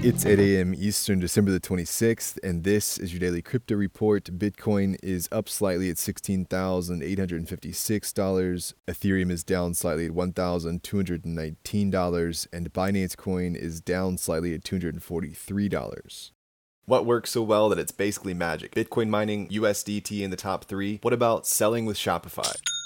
It's 8 a.m. Eastern, December the 26th, and this is your daily crypto report. Bitcoin is up slightly at $16,856. Ethereum is down slightly at $1,219, and Binance Coin is down slightly at $243. What works so well that it's basically magic? Bitcoin mining, USDT in the top three. What about selling with Shopify?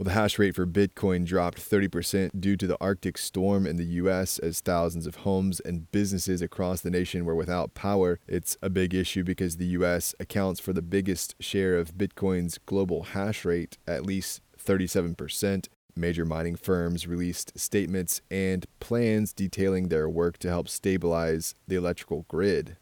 Well, the hash rate for Bitcoin dropped 30% due to the Arctic storm in the US as thousands of homes and businesses across the nation were without power. It's a big issue because the US accounts for the biggest share of Bitcoin's global hash rate, at least 37%. Major mining firms released statements and plans detailing their work to help stabilize the electrical grid.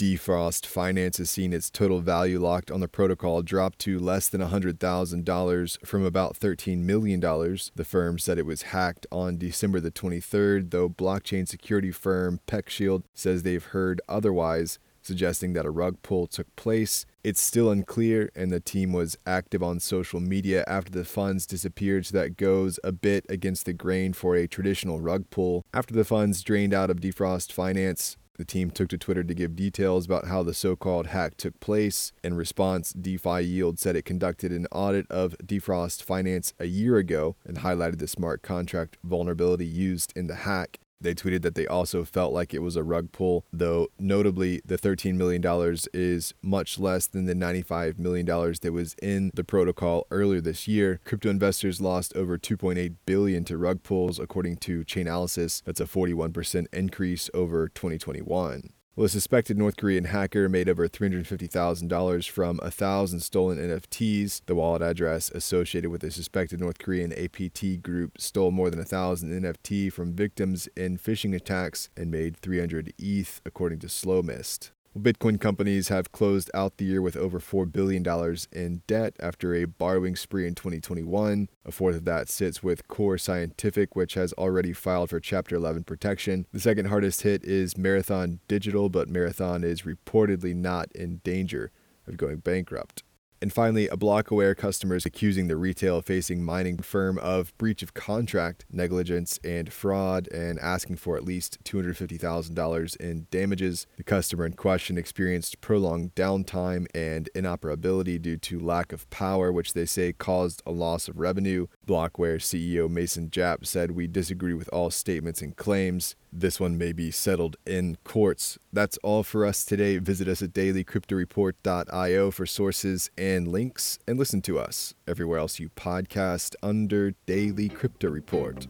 Defrost Finance has seen its total value locked on the protocol drop to less than $100,000 from about $13 million. The firm said it was hacked on December the 23rd, though blockchain security firm PeckShield says they've heard otherwise, suggesting that a rug pull took place. It's still unclear, and the team was active on social media after the funds disappeared, so that goes a bit against the grain for a traditional rug pull. After the funds drained out of Defrost Finance, the team took to Twitter to give details about how the so called hack took place. In response, DeFi Yield said it conducted an audit of Defrost Finance a year ago and highlighted the smart contract vulnerability used in the hack. They tweeted that they also felt like it was a rug pull, though notably the $13 million is much less than the $95 million that was in the protocol earlier this year. Crypto investors lost over 2.8 billion to rug pulls according to Chainalysis. That's a 41% increase over 2021. Well, a suspected North Korean hacker made over $350,000 from a thousand stolen NFTs. The wallet address associated with the suspected North Korean APT group stole more than a thousand NFT from victims in phishing attacks and made 300 ETH, according to Slowmist. Bitcoin companies have closed out the year with over $4 billion in debt after a borrowing spree in 2021. A fourth of that sits with Core Scientific, which has already filed for Chapter 11 protection. The second hardest hit is Marathon Digital, but Marathon is reportedly not in danger of going bankrupt. And finally, a Blockware customer is accusing the retail facing mining firm of breach of contract, negligence, and fraud and asking for at least $250,000 in damages. The customer in question experienced prolonged downtime and inoperability due to lack of power, which they say caused a loss of revenue. Blockware CEO Mason Jappa said, We disagree with all statements and claims. This one may be settled in courts. That's all for us today. Visit us at dailycryptoreport.io for sources and links, and listen to us everywhere else you podcast under Daily Crypto Report.